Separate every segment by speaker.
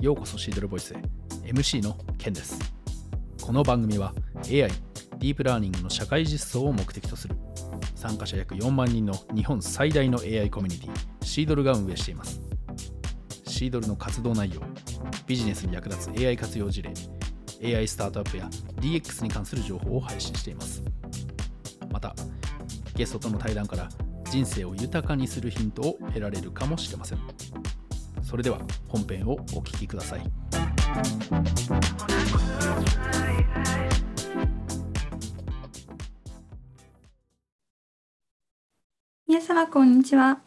Speaker 1: ようこそシードルボイスへ。MC のケンです。この番組は AI ディープラーニングの社会実装を目的とする。参加者約4万人の日本最大の AI コミュニティシードルが運営しています。シードルの活動内容ビジネスに役立つ AI 活用事例 AI スタートアップや DX に関する情報を配信しています。またゲストとの対談から人生を豊かにするヒントを得られるかもしれません。それでは本編をお聞きください
Speaker 2: 皆様こんにちは。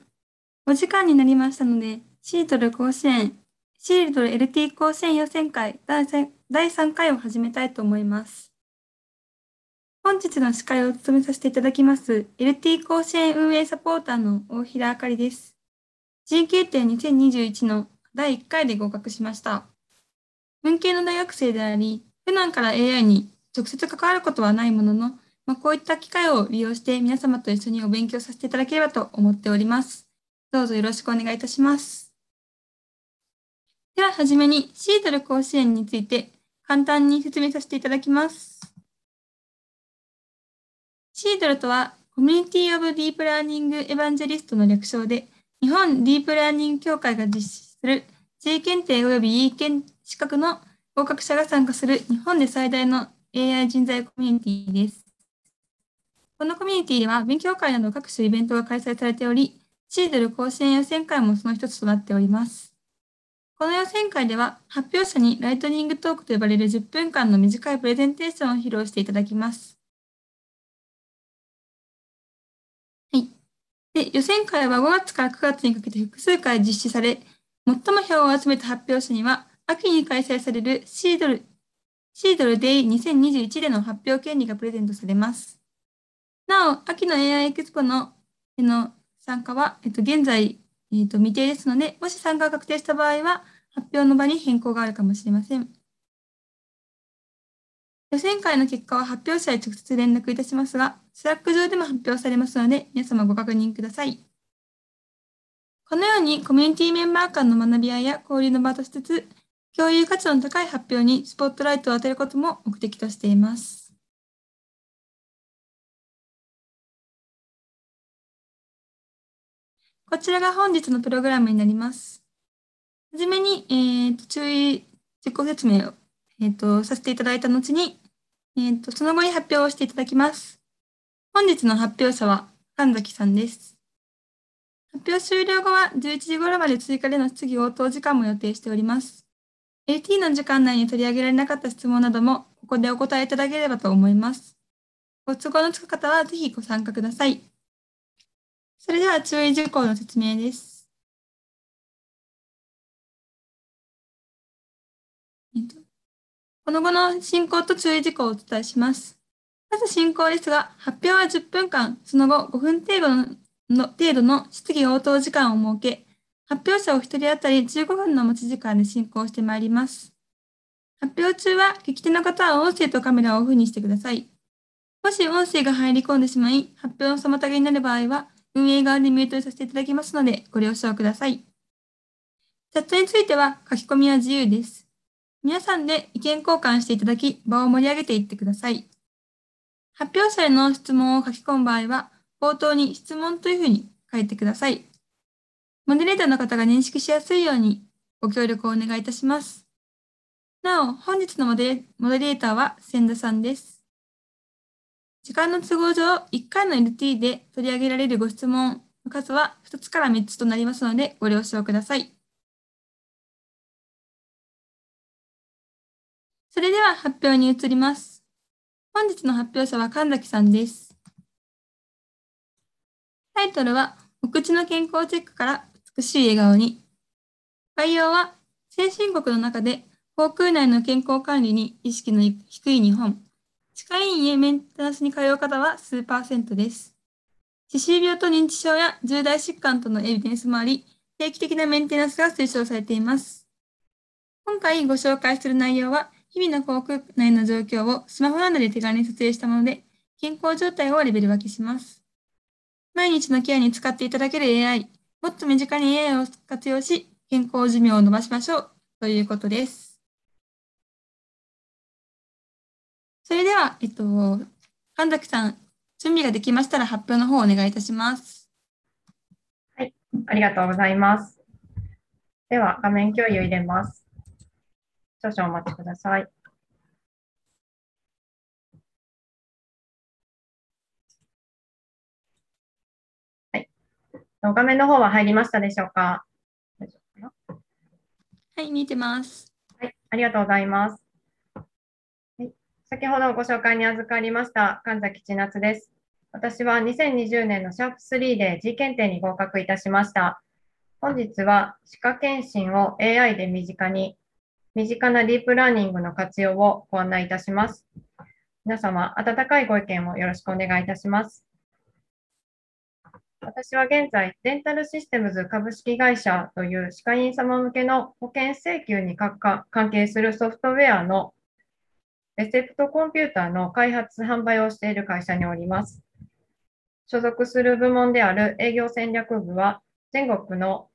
Speaker 2: お時間になりましたので、シートル甲子園、シートル LT 甲子園予選会第3回を始めたいと思います。本日の司会を務めさせていただきます、LT 甲子園運営サポーターの大平あかりです。GK 点2021の第1回で合格しました。文系の大学生であり、普段から AI に直接関わることはないものの、まあ、こういった機会を利用して皆様と一緒にお勉強させていただければと思っております。どうぞよろしくお願いいたします。では、はじめに CDLE 甲子園について簡単に説明させていただきます。 CDLE とは、 Community of Deep Learning Evangelist の略称で、日本ディープラーニング協会が実施する J 検定及び E 検資格の合格者が参加する日本で最大の AI 人材コミュニティです。このコミュニティでは勉強会など各種イベントが開催されており、シードル甲子園予選会もその一つとなっております。この予選会では発表者にライトニングトークと呼ばれる10分間の短いプレゼンテーションを披露していただきます。で、予選会は5月から9月にかけて複数回実施され、最も票を集めた発表者には、秋に開催される CDLE、CDLE Day 2021での発表権利がプレゼントされます。なお、秋の AI エクスポのへの参加は、えっと、現在、えっと、未定ですので、もし参加が確定した場合は、発表の場に変更があるかもしれません。予選会の結果は発表者へ直接連絡いたしますが、 Slack 上でも発表されますので、皆様ご確認ください。このようにコミュニティメンバー間の学び合いや交流の場としつつ、共有価値の高い発表にスポットライトを当てることも目的としています。こちらが本日のプログラムになります。はじめに、えーと、注意実行説明を、えーと、させていただいた後に、えーと、その後に発表をしていただきます。本日の発表者は神崎さんです。発表終了後は11時頃まで追加での質疑応答時間も予定しております。LT の時間内に取り上げられなかった質問などもここでお答えいただければと思います。ご都合のつく方はぜひご参加ください。それでは注意事項の説明です。この後の進行と注意事項をお伝えします。まず進行ですが、発表は10分間、その後5分程度の程度の質疑応答時間を設け、発表者お一人当たり15分の持ち時間で進行してまいります。発表中は聞き手の方は音声とカメラをオフにしてください。もし音声が入り込んでしまい、発表の妨げになる場合は、運営側でミュートさせていただきますので、ご了承ください。チャットについては書き込みは自由です。皆さんで意見交換していただき、場を盛り上げていってください。発表者への質問を書き込む場合は、冒頭に質問というふうに書いてください。モデレーターの方が認識しやすいようにご協力をお願いいたします。なお、本日のモデレモデレーターは千田さんです。時間の都合上、1回の LT で取り上げられるご質問の数は2つから3つとなりますので、ご了承ください。それでは発表に移ります。本日の発表者は神崎さんです。タイトルは、お口の健康チェックから美しい笑顔に。概要は、先進国の中で航空内の健康管理に意識の低い日本。歯科医院へメンテナンスに通う方は数パーセントです。歯周病と認知症や重大疾患とのエビデンスもあり、定期的なメンテナンスが推奨されています。今回ご紹介する内容は、日々の航空内の状況をスマホなどで手軽に撮影したもので、健康状態をレベル分けします。毎日のケアに使っていただける AI、もっと身近に AI を活用し、健康寿命を伸ばしましょう。ということです。それでは、えっと、神崎さん、準備ができましたら発表の方をお願いいたします。
Speaker 3: はいありがとうございます。では、画面共有入れます。少々お待ちください。はい。画面の方は入りましたでしょうか？
Speaker 2: はい、見てます。
Speaker 3: はい、ありがとうございます。はい、先ほどご紹介に預かりました神崎千夏です。私は2020年のシャープ3で G 検定に合格いたしました。本日は歯科検診を AI で身近に、身近なディープラーニングの活用をご案内いたします。皆様、温かいご意見をよろしくお願いいたします。私は現在、デンタルシステムズ株式会社という歯科医院様向けの保険請求に関係するソフトウェアのレセプトコンピューターの開発・販売をしている会社におります。所属する部門である営業戦略部は、全国の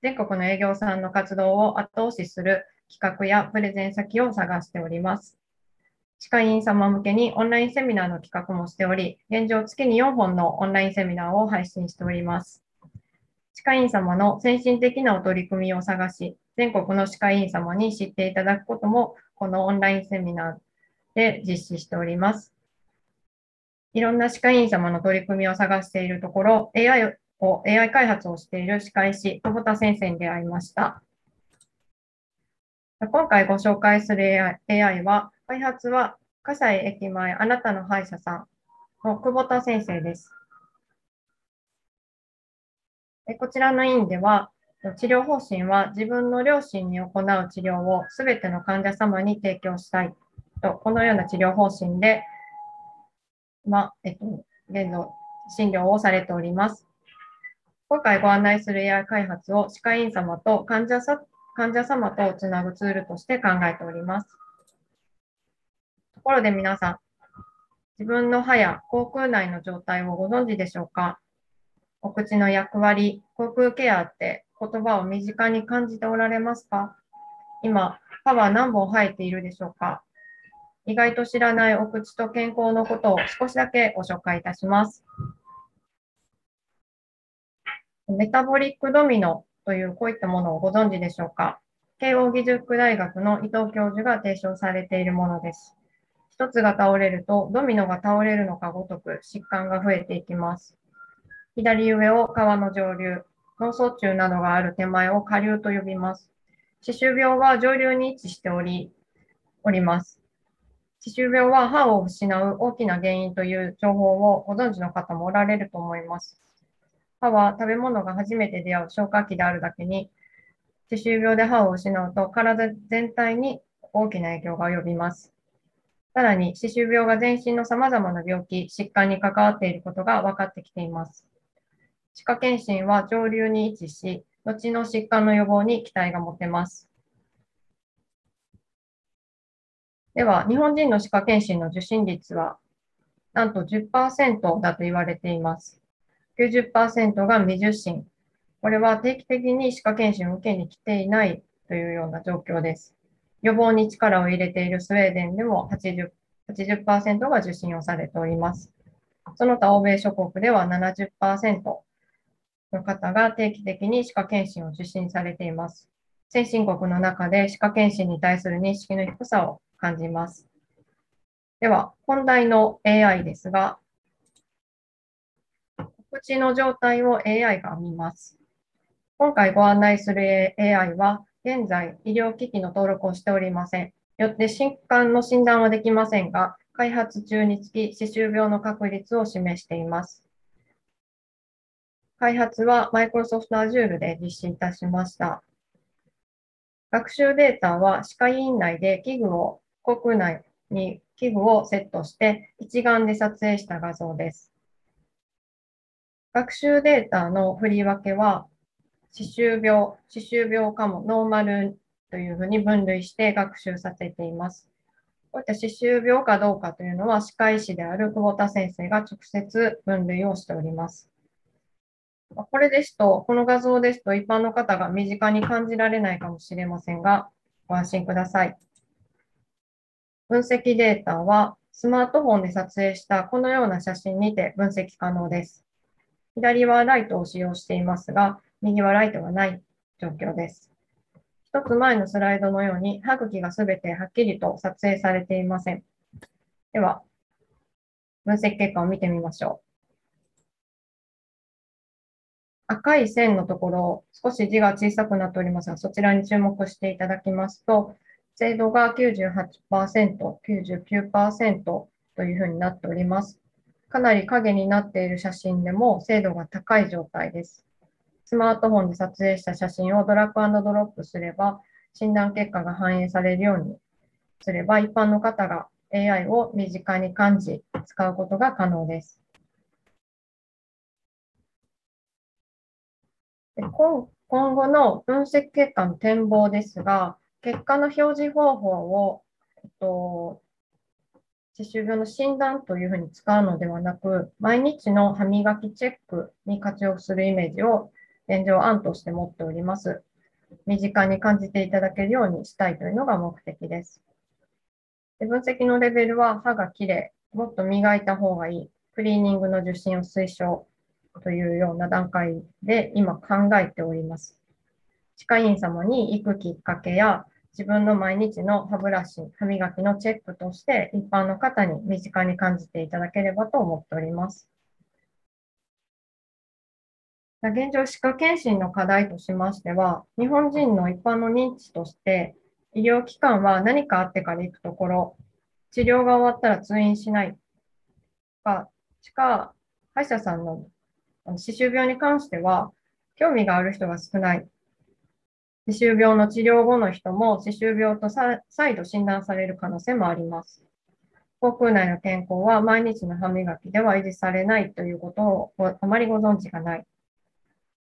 Speaker 3: 全国の営業さんの活動を後押しする企画やプレゼン先を探しております。歯科医院様向けにオンラインセミナーの企画もしており、現状月に4本のオンラインセミナーを配信しております。歯科医院様の先進的なお取り組みを探し、全国の歯科医院様に知っていただくことも、このオンラインセミナーで実施しております。いろんな歯科医院様の取り組みを探しているところ、AI を AI 開発をしている歯科医師、久保田先生に出会いました。今回ご紹介する AI, は、開発は葛西駅前あなたの歯医者さんの久保田先生です。こちらの院では、治療方針は自分の両親に行う治療をすべての患者様に提供したいと、このような治療方針で、ま、えっと、現在、診療をされております。今回ご案内する AI 開発を歯科医院様と患者さ患者様とつなぐツールとして考えております。ところで皆さん、自分の歯や口腔内の状態をご存知でしょうか？お口の役割、口腔ケアって言葉を身近に感じておられますか？今、歯は何本生えているでしょうか？意外と知らないお口と健康のことを少しだけご紹介いたします。メタボリックドミノというこういったものをご存知でしょうか？慶應義塾大学の伊藤教授が提唱されているものです。一つが倒れるとドミノが倒れるのかごとく疾患が増えていきます。左上を川の上流、脳卒中などがある手前を下流と呼びます。歯周病は上流に位置しておりおります。歯周病は歯を失う大きな原因という情報をご存知の方もおられると思います。歯は食べ物が初めて出会う消化器であるだけに、歯周病で歯を失うと体全体に大きな影響が及びます。さらに、歯周病が全身の様々な病気、疾患に関わっていることが分かってきています。歯科検診は上流に位置し、後の疾患の予防に期待が持てます。では、日本人の歯科検診の受診率は、なんと10%だと言われています。90%が未受診。これは定期的に歯科検診を受けに来ていないというような状況です。予防に力を入れているスウェーデンでも 80%, 80が受診をされております。その他欧米諸国では70%の方が定期的に歯科検診を受診されています。先進国の中で歯科検診に対する認識の低さを感じます。では、本題の AI ですが、口の状態を AI が見ます。今回ご案内する AI は、現在医療機器の登録をしておりません。よって疾患の診断はできませんが、開発中につき歯周病の確率を示しています。開発は Microsoft Azure で実施いたしました。学習データは歯科医院内で器具を、口腔内に器具をセットして一眼で撮影した画像です。学習データの振り分けは、歯周病、歯周病かもノーマルというふうに分類して学習させています。こういった歯周病かどうかというのは、歯科医師である久保田先生が直接分類をしております。これですと、この画像ですと一般の方が身近に感じられないかもしれませんが、ご安心ください。分析データはスマートフォンで撮影したこのような写真にて分析可能です。左はライトを使用していますが、右はライトがない状況です。一つ前のスライドのように、歯茎がすべてはっきりと撮影されていません。では、分析結果を見てみましょう。赤い線のところ、少し字が小さくなっておりますが、そちらに注目していただきますと、精度が98%、99%というふうになっております。かなり影になっている写真でも精度が高い状態です。スマートフォンで撮影した写真をドラッグドロップすれば、診断結果が反映されるようにすれば、一般の方が AI を身近に感じ、使うことが可能です。今後の分析結果の展望ですが、結果の表示方法を、えっと、歯周病の診断というふうに使うのではなく、毎日の歯磨きチェックに活用するイメージを現状案として持っております。身近に感じていただけるようにしたいというのが目的です。で分析のレベルは歯がきれい、もっと磨いた方がいい、クリーニングの受診を推奨というような段階で今考えております。歯科医院様に行くきっかけや自分の毎日の歯ブラシ、歯磨きのチェックとして一般の方に身近に感じていただければと思っております。現状、歯科検診の課題としましては、日本人の一般の認知として、医療機関は何かあってから行くところ、治療が終わったら通院しないか、歯科歯医者さんの歯周病に関しては、興味がある人が少ない。歯周病の治療後の人も歯周病と再度診断される可能性もあります。口腔内の健康は毎日の歯磨きでは維持されないということをあまりご存知がない。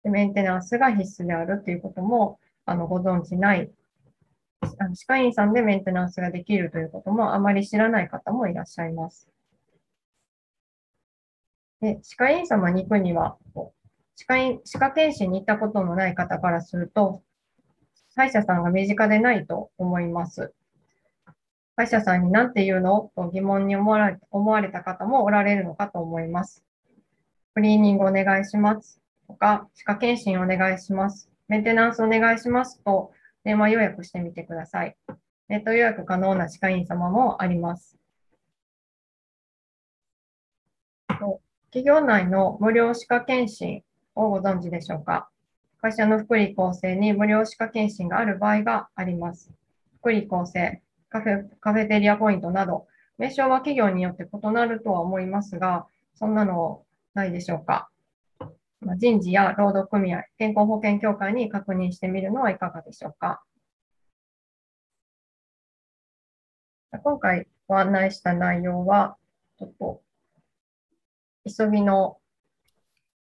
Speaker 3: メンテナンスが必須であるということもあのご存知ない。あの歯科医院さんでメンテナンスができるということもあまり知らない方もいらっしゃいます。で歯科医院様に行くには、歯科医歯科検診に行ったことのない方からすると、歯医者さんが身近でないと思います。歯医者さんに何て言うのと疑問に思われ思われた方もおられるのかと思います。クリーニングお願いします。とか、歯科検診お願いします。メンテナンスお願いしますと、電話予約してみてください。ネット予約可能な歯科医院様もあります。企業内の無料歯科検診をご存知でしょうか？会社の福利厚生に無料歯科検診がある場合があります。福利厚生、カフェカフェテリアポイントなど、名称は企業によって異なるとは思いますが、そんなのないでしょうか。人事や労働組合、健康保険協会に確認してみるのはいかがでしょうか。今回ご案内した内容は、ちょっと急ぎの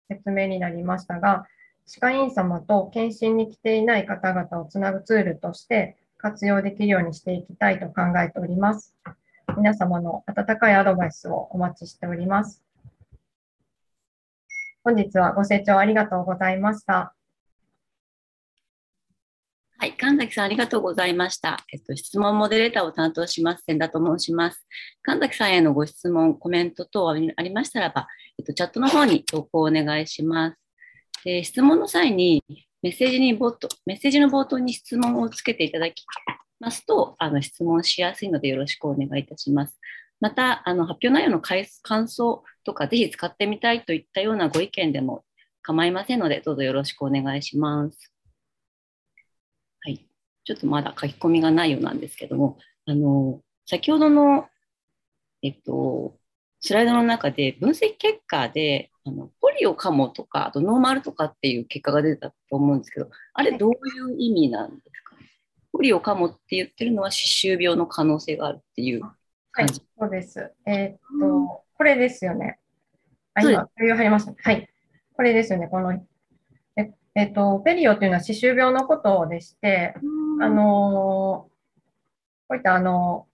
Speaker 3: 説明になりましたが、歯科医院様と検診に来ていない方々をつなぐツールとして活用できるようにしていきたいと考えております。皆様の温かいアドバイスをお待ちしております。本日はご清聴ありがとうございました。
Speaker 4: はい、神崎さんありがとうございました。えっと、質問モデレーターを担当します、千田と申します。神崎さんへのご質問、コメント等ありましたらば、えっと、チャットの方に投稿お願いします。で質問の際にメッセージに冒頭、メッセージの冒頭に質問をつけていただきますと、あの質問しやすいのでよろしくお願いいたします。また、あの発表内容の感想とか、ぜひ使ってみたいといったようなご意見でも構いませんので、どうぞよろしくお願いします。はい。ちょっとまだ書き込みがないようなんですけども、あの、先ほどの、えっと、スライドの中で分析結果で、あのポリオかもとか、あとノーマルとかっていう結果が出たと思うんですけど、あれどういう意味なんですか、ね、ポリオかもって言ってるのは歯周病の可能性があるっていう
Speaker 3: はい、そうです。えー、っと、これですよね。あ、今、入りました。はい。これですよね。この、ええっと、ペリオというのは歯周病のことでして、あのこういったあの、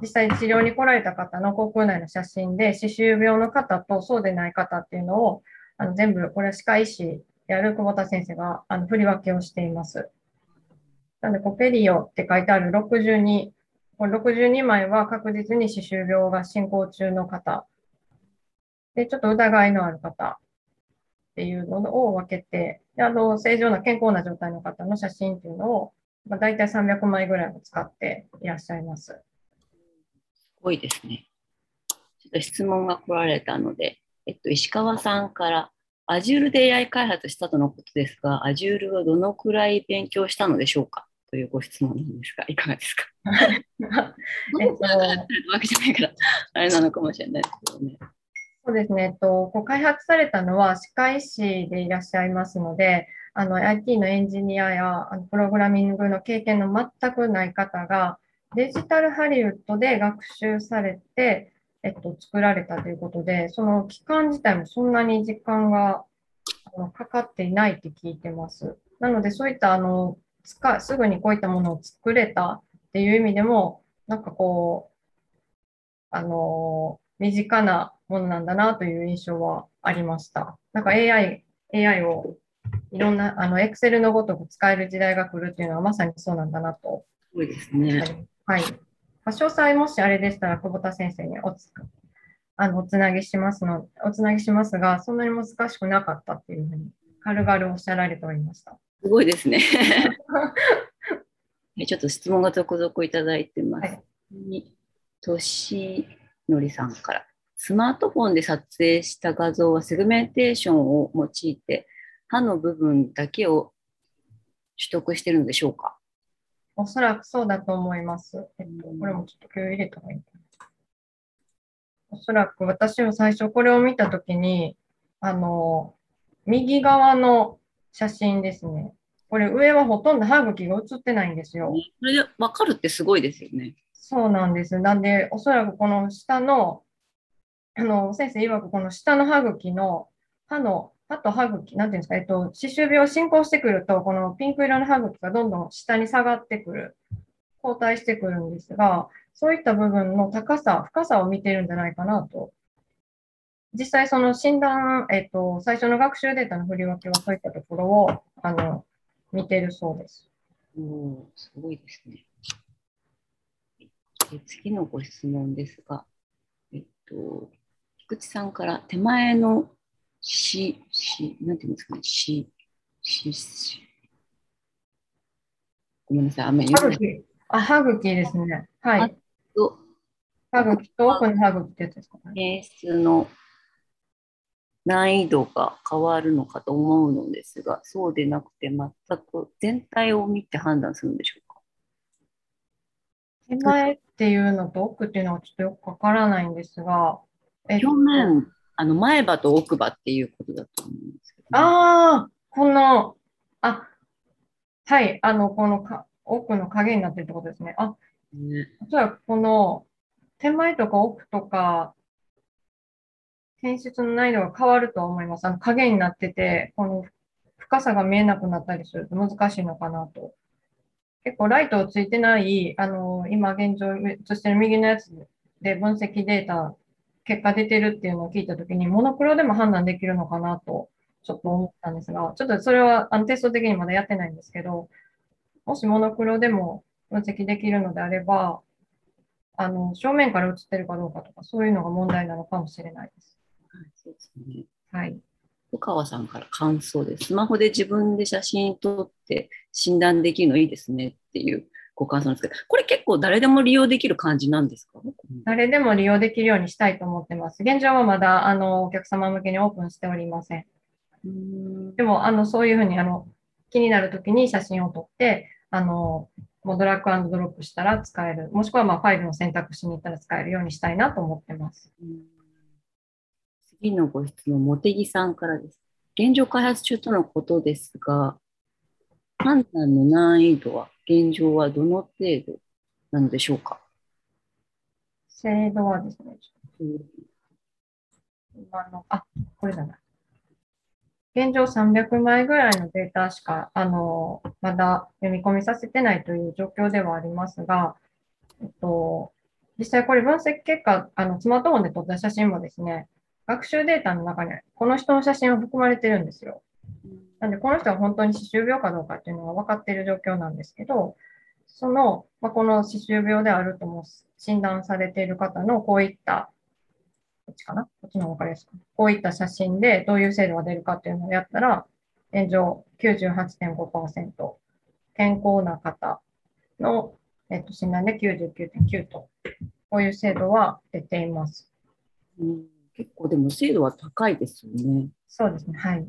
Speaker 3: 実際に治療に来られた方の口腔内の写真で、歯周病の方とそうでない方っていうのを、あの全部、これは歯科医師である久保田先生があの振り分けをしています。なので、こうペリオって書いてある62、これ62枚は確実に歯周病が進行中の方。で、ちょっと疑いのある方っていうのを分けて、であの正常な健康な状態の方の写真っていうのを、まあ、大体300枚ぐらいを使っていらっしゃいます。
Speaker 4: すごいですね。ちょっと質問が来られたので、えっと、石川さんから Azure で AI 開発したとのことですが、Azure はどのくらい勉強したのでしょうか？というご質問なんですが、いかがですか？
Speaker 3: えっと
Speaker 4: わけじゃないから、あれなのかもしれないですけどね。
Speaker 3: そうですね、えっと、こう開発されたのは歯科医師でいらっしゃいますので、あの IT のエンジニアやあのプログラミングの経験の全くない方が、デジタルハリウッドで学習されて、えっと、作られたということで、その期間自体もそんなに時間がかかっていないって聞いてます。なので、そういったあの使すぐにこういったものを作れたっていう意味でも、なんかこう、あの、身近なものなんだなという印象はありました。なんか AI、AI をいろんな、あの、Excel のごとく使える時代が来るっていうのはまさにそうなんだなと
Speaker 4: すごいですね。
Speaker 3: はい。まあ詳細もしあれでしたら、久保田先生におつあのおつなぎしますの、おつなぎしますが、そんなに難しくなかったっていうふうに、軽々おっしゃられておりました。
Speaker 4: すごいですね。ちょっと質問が続々いただいてます。
Speaker 3: はい
Speaker 4: にとしのりさんから。スマートフォンで撮影した画像はセグメンテーションを用いて歯の部分だけを取得しているのでしょうか？
Speaker 3: おそらくそうだと思います。えっと、これもちょっと共有入れた方がいいかな。おそらく私も最初これを見たときに、あの、右側の写真ですね。これ上はほとんど歯茎が写ってないんですよ。
Speaker 4: それで分かるってすごいですよね。
Speaker 3: そうなんです。なんで、おそらくこの下の、あの、先生曰くこの下の歯茎の、歯の、歯と歯茎、なんていうんですか、えっと、歯周病進行してくると、このピンク色の歯茎がどんどん下に下がってくる、後退してくるんですが、そういった部分の高さ、深さを見てるんじゃないかなと。実際その診断、えっと、最初の学習データの振り分けはそういったところを、あの、見てるそうです。
Speaker 4: おーすごいですね。次のご質問ですが、えっと、菊池さんから手前のし、し、なんていうんですかね、し、し、し、ごめんなさい、あんまり
Speaker 3: 歯
Speaker 4: 言
Speaker 3: あ、歯茎ですね。はい。
Speaker 4: と
Speaker 3: 歯茎と奥の歯茎ってやつですかね。
Speaker 4: 演出の難易度が変わるのかと思うのですが、そうでなくて全く全体を見て判断するんでしょうか？
Speaker 3: 手前っていうのと奥っていうのはちょっとよくわからないんですが、えっと
Speaker 4: 表面、あの前歯と奥歯っていうことだと思うんですけど、
Speaker 3: ああ、この、あ、はい、あの、このか奥の影になってるってことですね。あ、
Speaker 4: ね、
Speaker 3: おそらくこの手前とか奥とか、検出の難易度が変わると思います。あの影になってて、この深さが見えなくなったりすると難しいのかなと。結構ライトをついてない、あの、今現状映してる右のやつで分析データ、結果出てるっていうのを聞いたときに、モノクロでも判断できるのかなと、ちょっと思ったんですが、ちょっとそれはあのテスト的にまだやってないんですけど、もしモノクロでも分析できるのであれば、あの、正面から映ってるかどうかとか、そういうのが問題なのかもしれないです。
Speaker 4: はいそうですね。
Speaker 3: はい。
Speaker 4: 小川さんから感想です。スマホで自分で写真撮って診断できるのいいですねっていうご感想ですけど、これ結構誰でも利用できる感じなんですか？
Speaker 3: 誰でも利用できるようにしたいと思ってます。現状はまだ、あの、お客様向けにオープンしておりません。
Speaker 4: うん
Speaker 3: でも、あの、そういうふうに、あの、気になるときに写真を撮って、あの、もうドラッグドロップしたら使える。もしくは、まあ、ファイルの選択肢に行ったら使えるようにしたいなと思ってます。
Speaker 4: 次のご質問、茂木さんからです。現状開発中とのことですが、判断の難易度は？現状はどの程度なのでしょうか、
Speaker 3: 精度はですね、
Speaker 4: うん
Speaker 3: 今の、あ、これだな。現状300枚ぐらいのデータしか、あの、まだ読み込みさせてないという状況ではありますが、えっと、実際これ分析結果、あの、スマートフォンで撮った写真もですね、学習データの中にこの人の写真は含まれてるんですよ。なんで、この人は本当に歯周病かどうかっていうのは分かっている状況なんですけど、その、まあ、この歯周病であるとも診断されている方のこういった、こっちかな？こっちの方が分かりやすいかな。こういった写真でどういう精度が出るかっていうのをやったら、現状98.5%、健康な方の、えっと、診断で99.9と、こういう精度は出ています。
Speaker 4: うん、結構でも精度は高いですよね。
Speaker 3: そうですね。はい。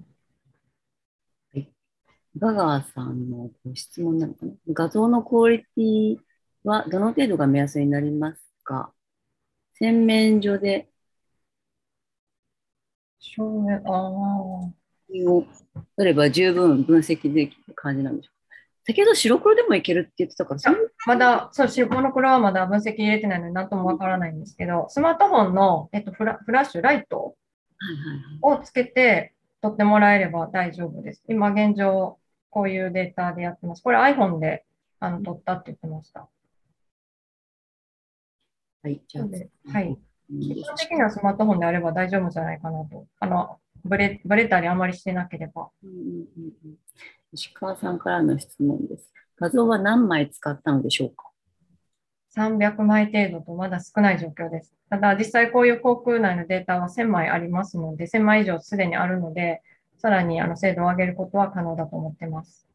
Speaker 4: ガガーさんのご質問なのかな？画像のクオリティはどの程度が目安になりますか？洗面所で
Speaker 3: 証明、ああ。
Speaker 4: を取れば十分分析できる感じなんでしょうか？先ほど白黒でもいけるって言ってたから、
Speaker 3: まだ、そう、しモノクロはまだ分析入れてないので、なんともわからないんですけど、スマートフォンの、えっと、フラフラッシュ、ライトをつけて撮ってもらえれば大丈夫です。今現状、こういうデータでやってます。これ iPhone であの撮ったって言ってました。
Speaker 4: はい、じゃあ
Speaker 3: はい。
Speaker 4: うん
Speaker 3: 基本的にはスマートフォンであれば大丈夫じゃないかなと。あの、ブレ、ブレたりあまりしてなければ。
Speaker 4: うんうんうんうん石川さんからの質問です。画像は何枚使ったのでしょうか
Speaker 3: ？300枚程度とまだ少ない状況です。ただ、実際こういう航空内のデータは1000枚ありますので、1000枚以上すでにあるので、さらにあの精度を上げることは可能だと思ってます。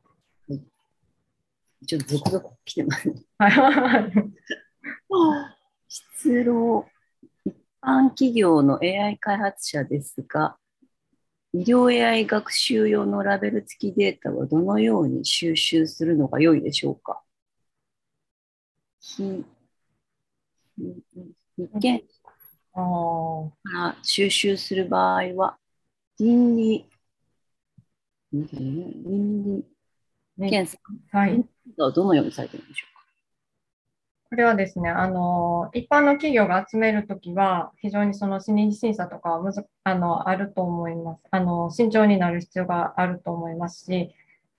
Speaker 4: ちょっと続々来てますね。
Speaker 3: はい。
Speaker 4: 失労一般企業の AI 開発者ですが、医療 AI 学習用のラベル付きデータはどのように収集するのが良いでしょうか？ひ一見から収集する場合は、倫理、倫理
Speaker 3: ね
Speaker 4: 検査
Speaker 3: はい。
Speaker 4: はどのようにされているんでしょ
Speaker 3: これはですね、あの、一般の企業が集めるときは、非常にその心理審査とかはむず、あの、あると思います。あの、慎重になる必要があると思いますし、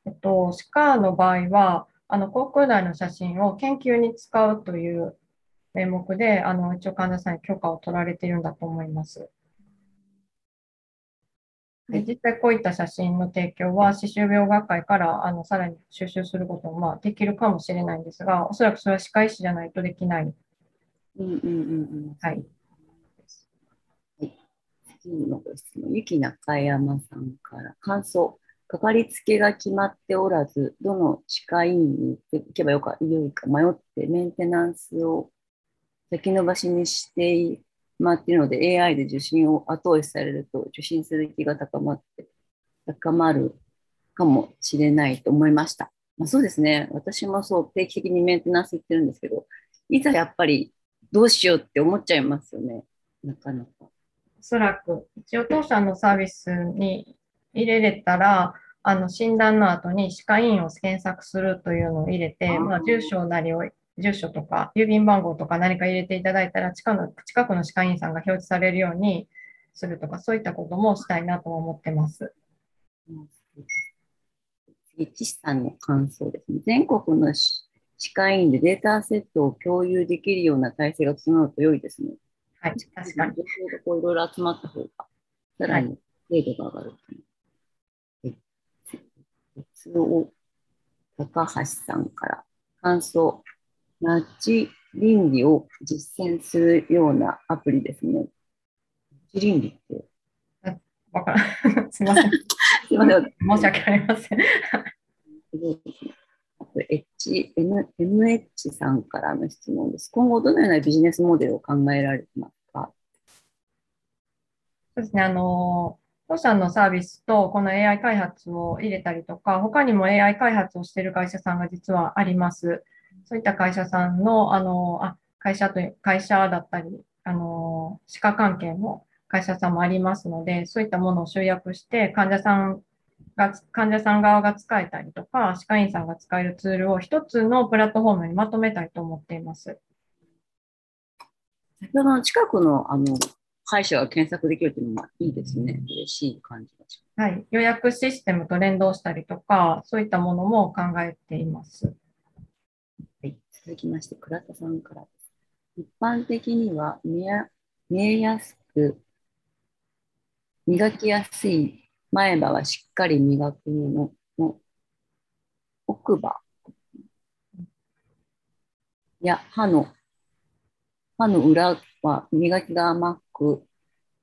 Speaker 3: えっと、歯科の場合は、あの、航空内の写真を研究に使うという名目で、あの、一応患者さんに許可を取られているんだと思います。で、実際こういった写真の提供は、歯周病学会から、あの、さらに収集することも、まあ、できるかもしれないんですが、おそらくそれは歯科医師じゃないとできない。
Speaker 4: うんうんうんうん。
Speaker 3: はい。
Speaker 4: 次のご質問、ゆき中山さんから、感想。かかりつけが決まっておらず、どの歯科医院に行けばよか良いか迷って、メンテナンスを先延ばしにしてしまっているので、AI で受診を後押しされると、受診する気が高まって、高まるかもしれないと思いました。まあ、そうですね。私もそう、定期的にメンテナンス行ってるんですけど、いざやっぱりどうしようって思っちゃいますよね。なかなか。
Speaker 3: おそらく、一応当社のサービスに入れれたら、あの、診断の後に歯科医院を検索するというのを入れて、まあ、住所なりを、住所とか、郵便番号とか何か入れていただいたら、近くの、近くの歯科医院さんが表示されるようにするとか、そういったこともしたいなとは思ってます。
Speaker 4: 次、岸さんの感想ですね。全国の歯歯科医院でデータセットを共有できるような体制が整うと良いですね。
Speaker 3: はい、確かに。
Speaker 4: 情報がこういろいろ集まった方が、さらに精度が上がる。はい。別を高橋さんから、感想。ナッジ倫理を実践するようなアプリですね。ナ倫理って？
Speaker 3: わからん。すみません。
Speaker 4: すいません。
Speaker 3: 申し訳ありません。
Speaker 4: MH さんからの質問です。今後、どのようなビジネスモデルを考えられてますか？
Speaker 3: そうですね、あの、当社のサービスとこの AI 開発を入れたりとか、他にも AI 開発をしている会社さんが実はあります。そういった会社さんの、あの、あ、会社という、会社だったり、あの、歯科関係の会社さんもありますので、そういったものを集約して、患者さんが、患者さん側が使えたりとか、歯科医院さんが使えるツールを一つのプラットフォームにまとめたいと思っています。
Speaker 4: 先ほどの近くのあの歯医者が検索できるというのはいいですね。嬉しい感じがし
Speaker 3: はい。予約システムと連動したりとか、そういったものも考えています。
Speaker 4: 続きまして、倉田さんからです。一般的には見や見えやすく、磨きやすい前歯はしっかり磨くものの奥歯や歯の歯の裏は磨きが甘く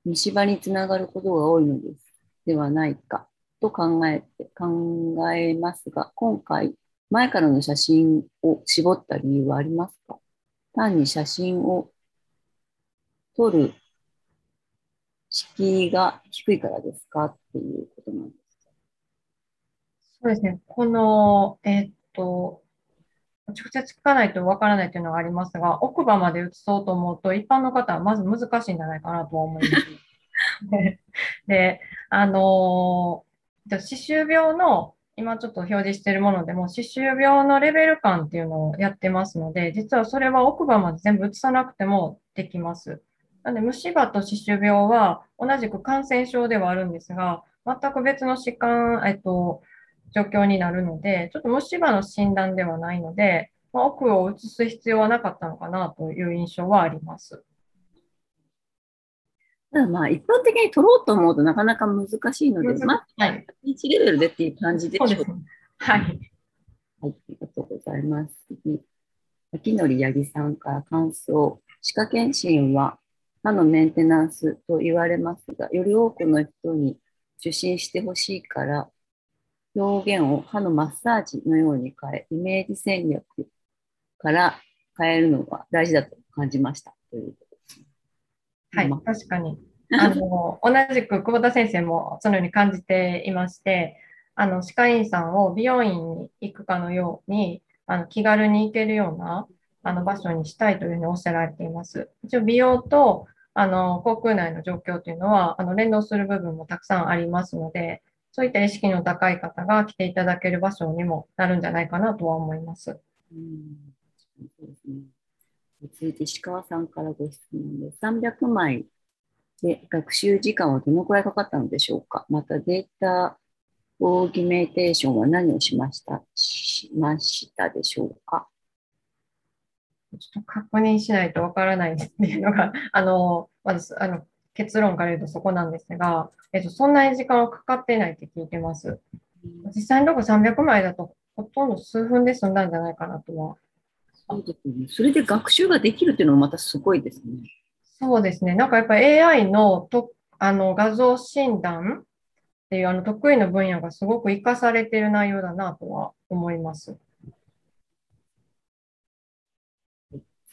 Speaker 4: 虫歯につながることが多いのですではないかと考えて考えますが今回前からの写真を絞った理由はありますか？単に写真を撮る敷居が低いからですか？っていうことなんです
Speaker 3: そうですね。この、えーっと、直接聞かないとわからないというのがありますが、奥歯まで移そうと思うと、一般の方はまず難しいんじゃないかなとは思います。で、であのー、歯周病の、今ちょっと表示しているものでも、歯周病のレベル感っていうのをやってますので、実はそれは奥歯まで全部移さなくてもできます。なので、虫歯と歯周病は同じく感染症ではあるんですが、全く別の疾患、えっと、状況になるので、ちょっと虫歯の診断ではないので、まあ、奥を移す必要はなかったのかなという印象はあります。
Speaker 4: ただまあ一般的に取ろうと思うとなかなか難しいので、まあ、
Speaker 3: はい。
Speaker 4: 1レベルでっていう感じでしょう
Speaker 3: そうですね。はい。
Speaker 4: はい、ありがとうございます。次、秋のり八木さんから感想。歯科検診は歯のメンテナンスと言われますが、より多くの人に受診してほしいから、表現を歯のマッサージのように変え、イメージ戦略から変えるのが大事だと感じました。という
Speaker 3: はい
Speaker 4: ま、
Speaker 3: 確かに。あの、同じく久保田先生もそのように感じていまして、あの、歯科医院さんを美容院に行くかのように、あの、気軽に行けるような、あの、場所にしたいというふうにおっしゃられています。一応、美容と、あの、口腔内の状況というのは、あの、連動する部分もたくさんありますので、そういった意識の高い方が来ていただける場所にもなるんじゃないかなとは思います。
Speaker 4: うん続いて石川さんからご質問です。300枚で学習時間はどのくらいかかったのでしょうか？またデータオーギメーテーションは何をしましたしましたでしょうか？
Speaker 3: ちょっと確認しないとわからないっていうのが、あの、まず、あの、結論から言うとそこなんですが、えっと、そんなに時間はかかってないって聞いてます。実際のとこ300枚だと、ほとんど数分で済んだんじゃないかなとは。
Speaker 4: そうですね。それで学習ができるっていうのもまたすごいですね。
Speaker 3: そうですね。なんかやっぱり AI のと、あの、画像診断っていうあの得意な分野がすごく活かされている内容だなとは思います。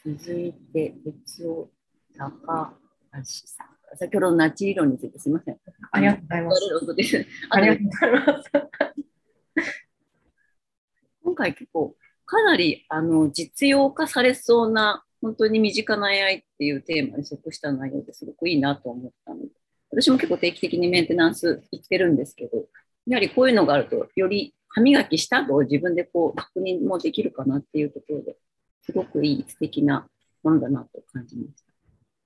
Speaker 4: 続いて、別を高橋さん。先ほどのナチ理論についてすみません。
Speaker 3: ありがとうございます。ありがとうございます。
Speaker 4: 今回結構かなりあの実用化されそうな本当に身近な AI っていうテーマに即した内容ですごくいいなと思ったので私も結構定期的にメンテナンス行ってるんですけどやはりこういうのがあるとより歯磨きした後自分でこう確認もできるかなっていうところですごくいい素敵なものだなと感じました。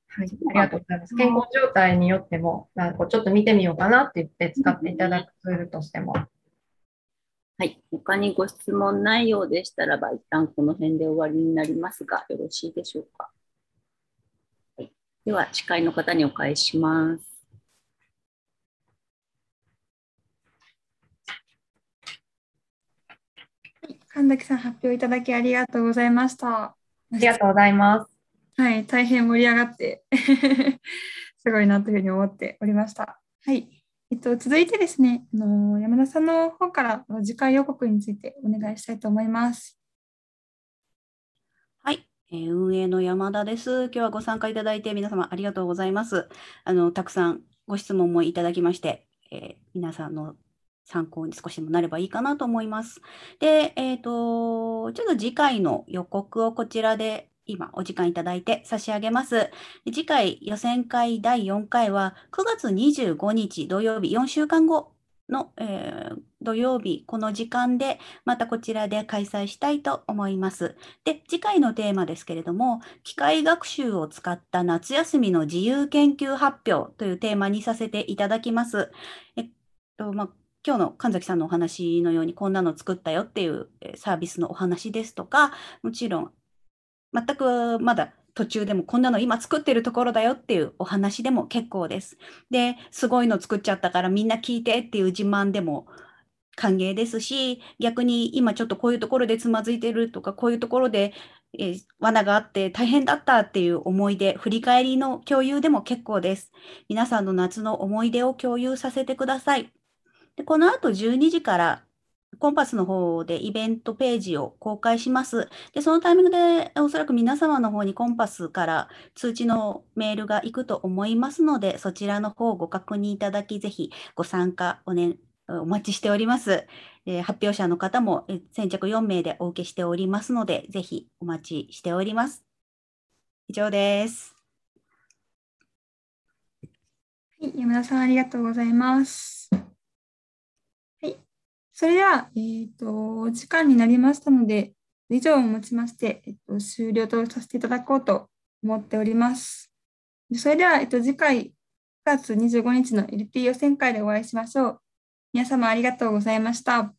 Speaker 3: はい、ありがとうございます。健康状態によっても、なんかちょっと見てみようかなって言って使っていただくツールとしても。
Speaker 4: はい。他にご質問ないようでしたらば、一旦この辺で終わりになりますが、よろしいでしょうか。はい、では、司会の方にお返しします。
Speaker 2: 神崎さん、発表いただきありがとうございました。
Speaker 3: ありがとうございます。
Speaker 2: はい、大変盛り上がって すごいなというふうに思っておりました。はい。えっと、続いてですね、あの山田さんの方から次回予告についてお願いしたいと思います。
Speaker 5: はい、えー運営の山田です。今日はご参加いただいて皆様ありがとうございます。あのたくさんご質問もいただきまして、えー皆さんの参考に少しでもなればいいかなと思います。で、えっ、と、ちょっと次回の予告をこちらで今お時間いただいて差し上げます。次回予選会第4回は9月25日土曜日、4週間後の、えー土曜日、この時間でまたこちらで開催したいと思います。で、次回のテーマですけれども、機械学習を使った夏休みの自由研究発表というテーマにさせていただきます。えっと、まあ、今日の神崎さんのお話のようにこんなの作ったよっていうサービスのお話ですとか、もちろん全くまだ途中でもこんなの今作ってるところだよっていうお話でも結構です。で、すごいの作っちゃったからみんな聞いてっていう自慢でも歓迎ですし、逆に今ちょっとこういうところでつまずいてるとか、こういうところで、えー、罠があって大変だったっていう思い出、振り返りの共有でも結構です。皆さんの夏の思い出を共有させてください。でこの後12時からコンパスの方でイベントページを公開します。で、そのタイミングでおそらく皆様の方にコンパスから通知のメールが行くと思いますので、そちらの方をご確認いただき、ぜひご参加お,、ね、お待ちしております。え発表者の方も先着4名でお受けしておりますので、ぜひお待ちしております。以上です。
Speaker 2: はい、山田さんありがとうございます。それでは、えーと、時間になりましたので、以上をもちまして、えっと、終了とさせていただこうと思っております。それでは、えっと、次回9月25日の LP 予選会でお会いしましょう。皆様ありがとうございました。